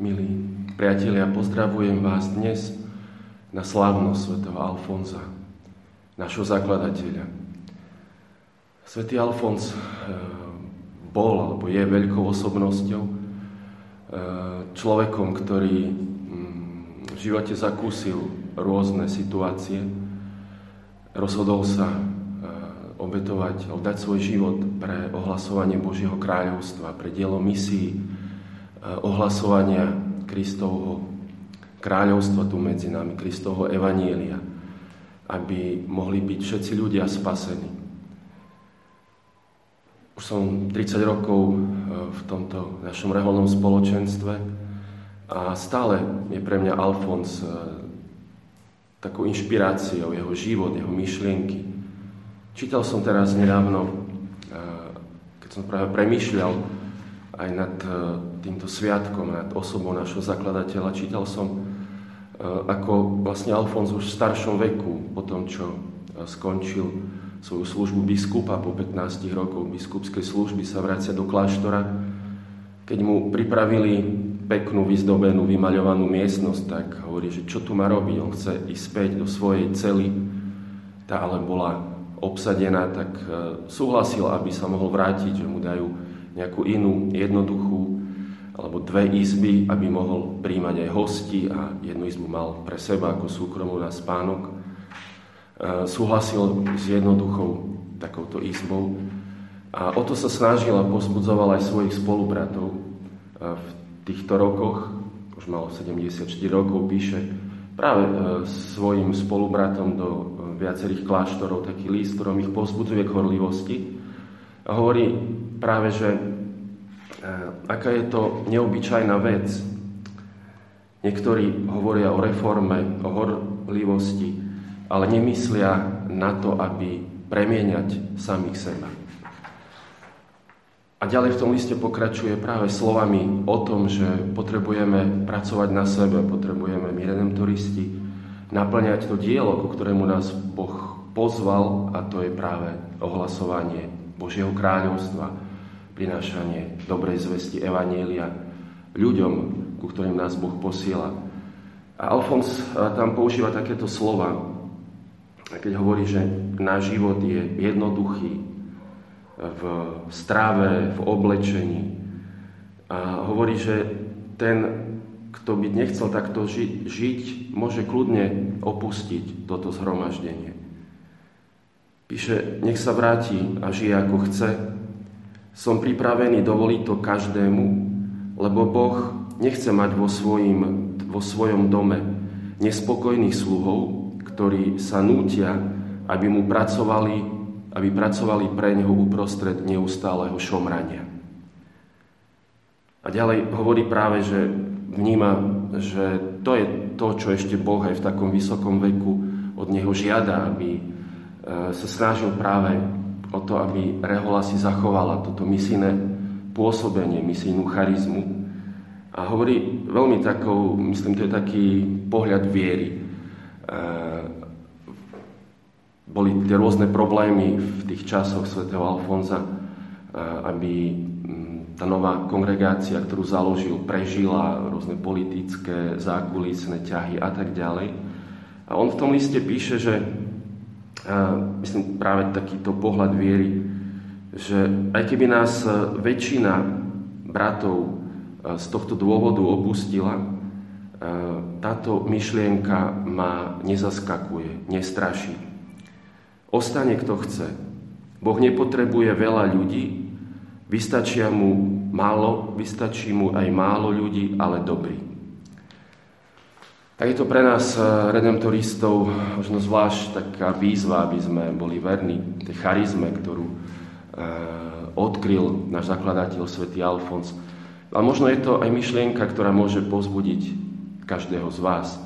Milí priatelia, pozdravujem vás dnes na slávnosť svätého Alfonza, našho zakladateľa. Svetý Alfons eh, bol alebo je veľkou osobnosťou, eh, človekom, ktorý mm, v živote zakúsil rôzne situácie, rozhodol sa eh, obetovať, dať svoj život pre ohlasovanie Božieho kráľovstva, pre dielo misií, ohlasovania Kristovho kráľovstva tu medzi nami, Kristovho evanielia, aby mohli byť všetci ľudia spasení. Už som 30 rokov e, v tomto našom reholnom spoločenstve a stále je pre mňa Alfons e, takou inšpiráciou, jeho život, jeho myšlienky. Čítal som teraz nedávno, keď som práve premýšľal aj nad e, týmto sviatkom, nad osobou našho zakladateľa. Čítal som, e, ako vlastne Alfons už v staršom veku, po tom, čo e, skončil svoju službu biskupa po 15 rokoch biskupskej služby, sa vracia do kláštora. Keď mu pripravili peknú, vyzdobenú, vymaľovanú miestnosť, tak hovorí, že čo tu má robiť. On chce ísť späť do svojej cely. Tá ale bola obsadená, tak súhlasil, aby sa mohol vrátiť, že mu dajú nejakú inú jednoduchú alebo dve izby, aby mohol príjmať aj hosti a jednu izbu mal pre seba ako súkromú na spánok. E, súhlasil s jednoduchou takouto izbou a o to sa snažil a pozbudzoval aj svojich spolubratov. E, v týchto rokoch, už mal 74 rokov, píše práve e, svojim spolubratom do viacerých kláštorov taký list, ktorom ich pozbudzuje k horlivosti a hovorí práve, že aká je to neobyčajná vec. Niektorí hovoria o reforme, o horlivosti, ale nemyslia na to, aby premieňať samých seba. A ďalej v tom liste pokračuje práve slovami o tom, že potrebujeme pracovať na sebe, potrebujeme my redemptoristi naplňať to dielo, ku ktorému nás Boh pozval, a to je práve ohlasovanie Božieho kráľovstva, prinášanie dobrej zvesti Evanielia ľuďom, ku ktorým nás Boh posiela. A Alfons tam používa takéto slova, keď hovorí, že náš život je jednoduchý v strave, v oblečení. A hovorí, že ten, kto by nechcel takto žiť, žiť môže kľudne opustiť toto zhromaždenie. Píše, nech sa vráti a žije ako chce. Som pripravený dovoliť to každému, lebo Boh nechce mať vo, svojim, vo svojom dome nespokojných sluhov, ktorí sa nútia, aby mu pracovali, aby pracovali pre neho uprostred neustáleho šomrania. A ďalej hovorí práve, že vníma, že to je to, čo ešte Boh aj v takom vysokom veku od neho žiada, aby E, sa snažil práve o to, aby Rehola si zachovala toto misijné pôsobenie, misijnú charizmu. A hovorí veľmi takou, myslím, to je taký pohľad viery. E, boli tie rôzne problémy v tých časoch svätého Alfonza, e, aby tá nová kongregácia, ktorú založil, prežila rôzne politické, zákulisné ťahy a tak ďalej. A on v tom liste píše, že myslím práve takýto pohľad viery, že aj keby nás väčšina bratov e, z tohto dôvodu opustila, e, táto myšlienka ma nezaskakuje, nestraší. Ostane kto chce. Boh nepotrebuje veľa ľudí, vystačia mu málo, vystačí mu aj málo ľudí, ale dobrý. Tak je to pre nás, eh, redemptoristov, možno zvlášť taká výzva, aby sme boli verní tej charizme, ktorú e, odkryl náš zakladateľ svätý Alfons. A možno je to aj myšlienka, ktorá môže pozbudiť každého z vás. E,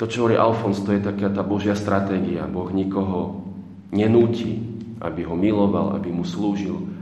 to, čo hovorí Alfons, to je taká tá Božia stratégia. Boh nikoho nenúti, aby ho miloval, aby mu slúžil,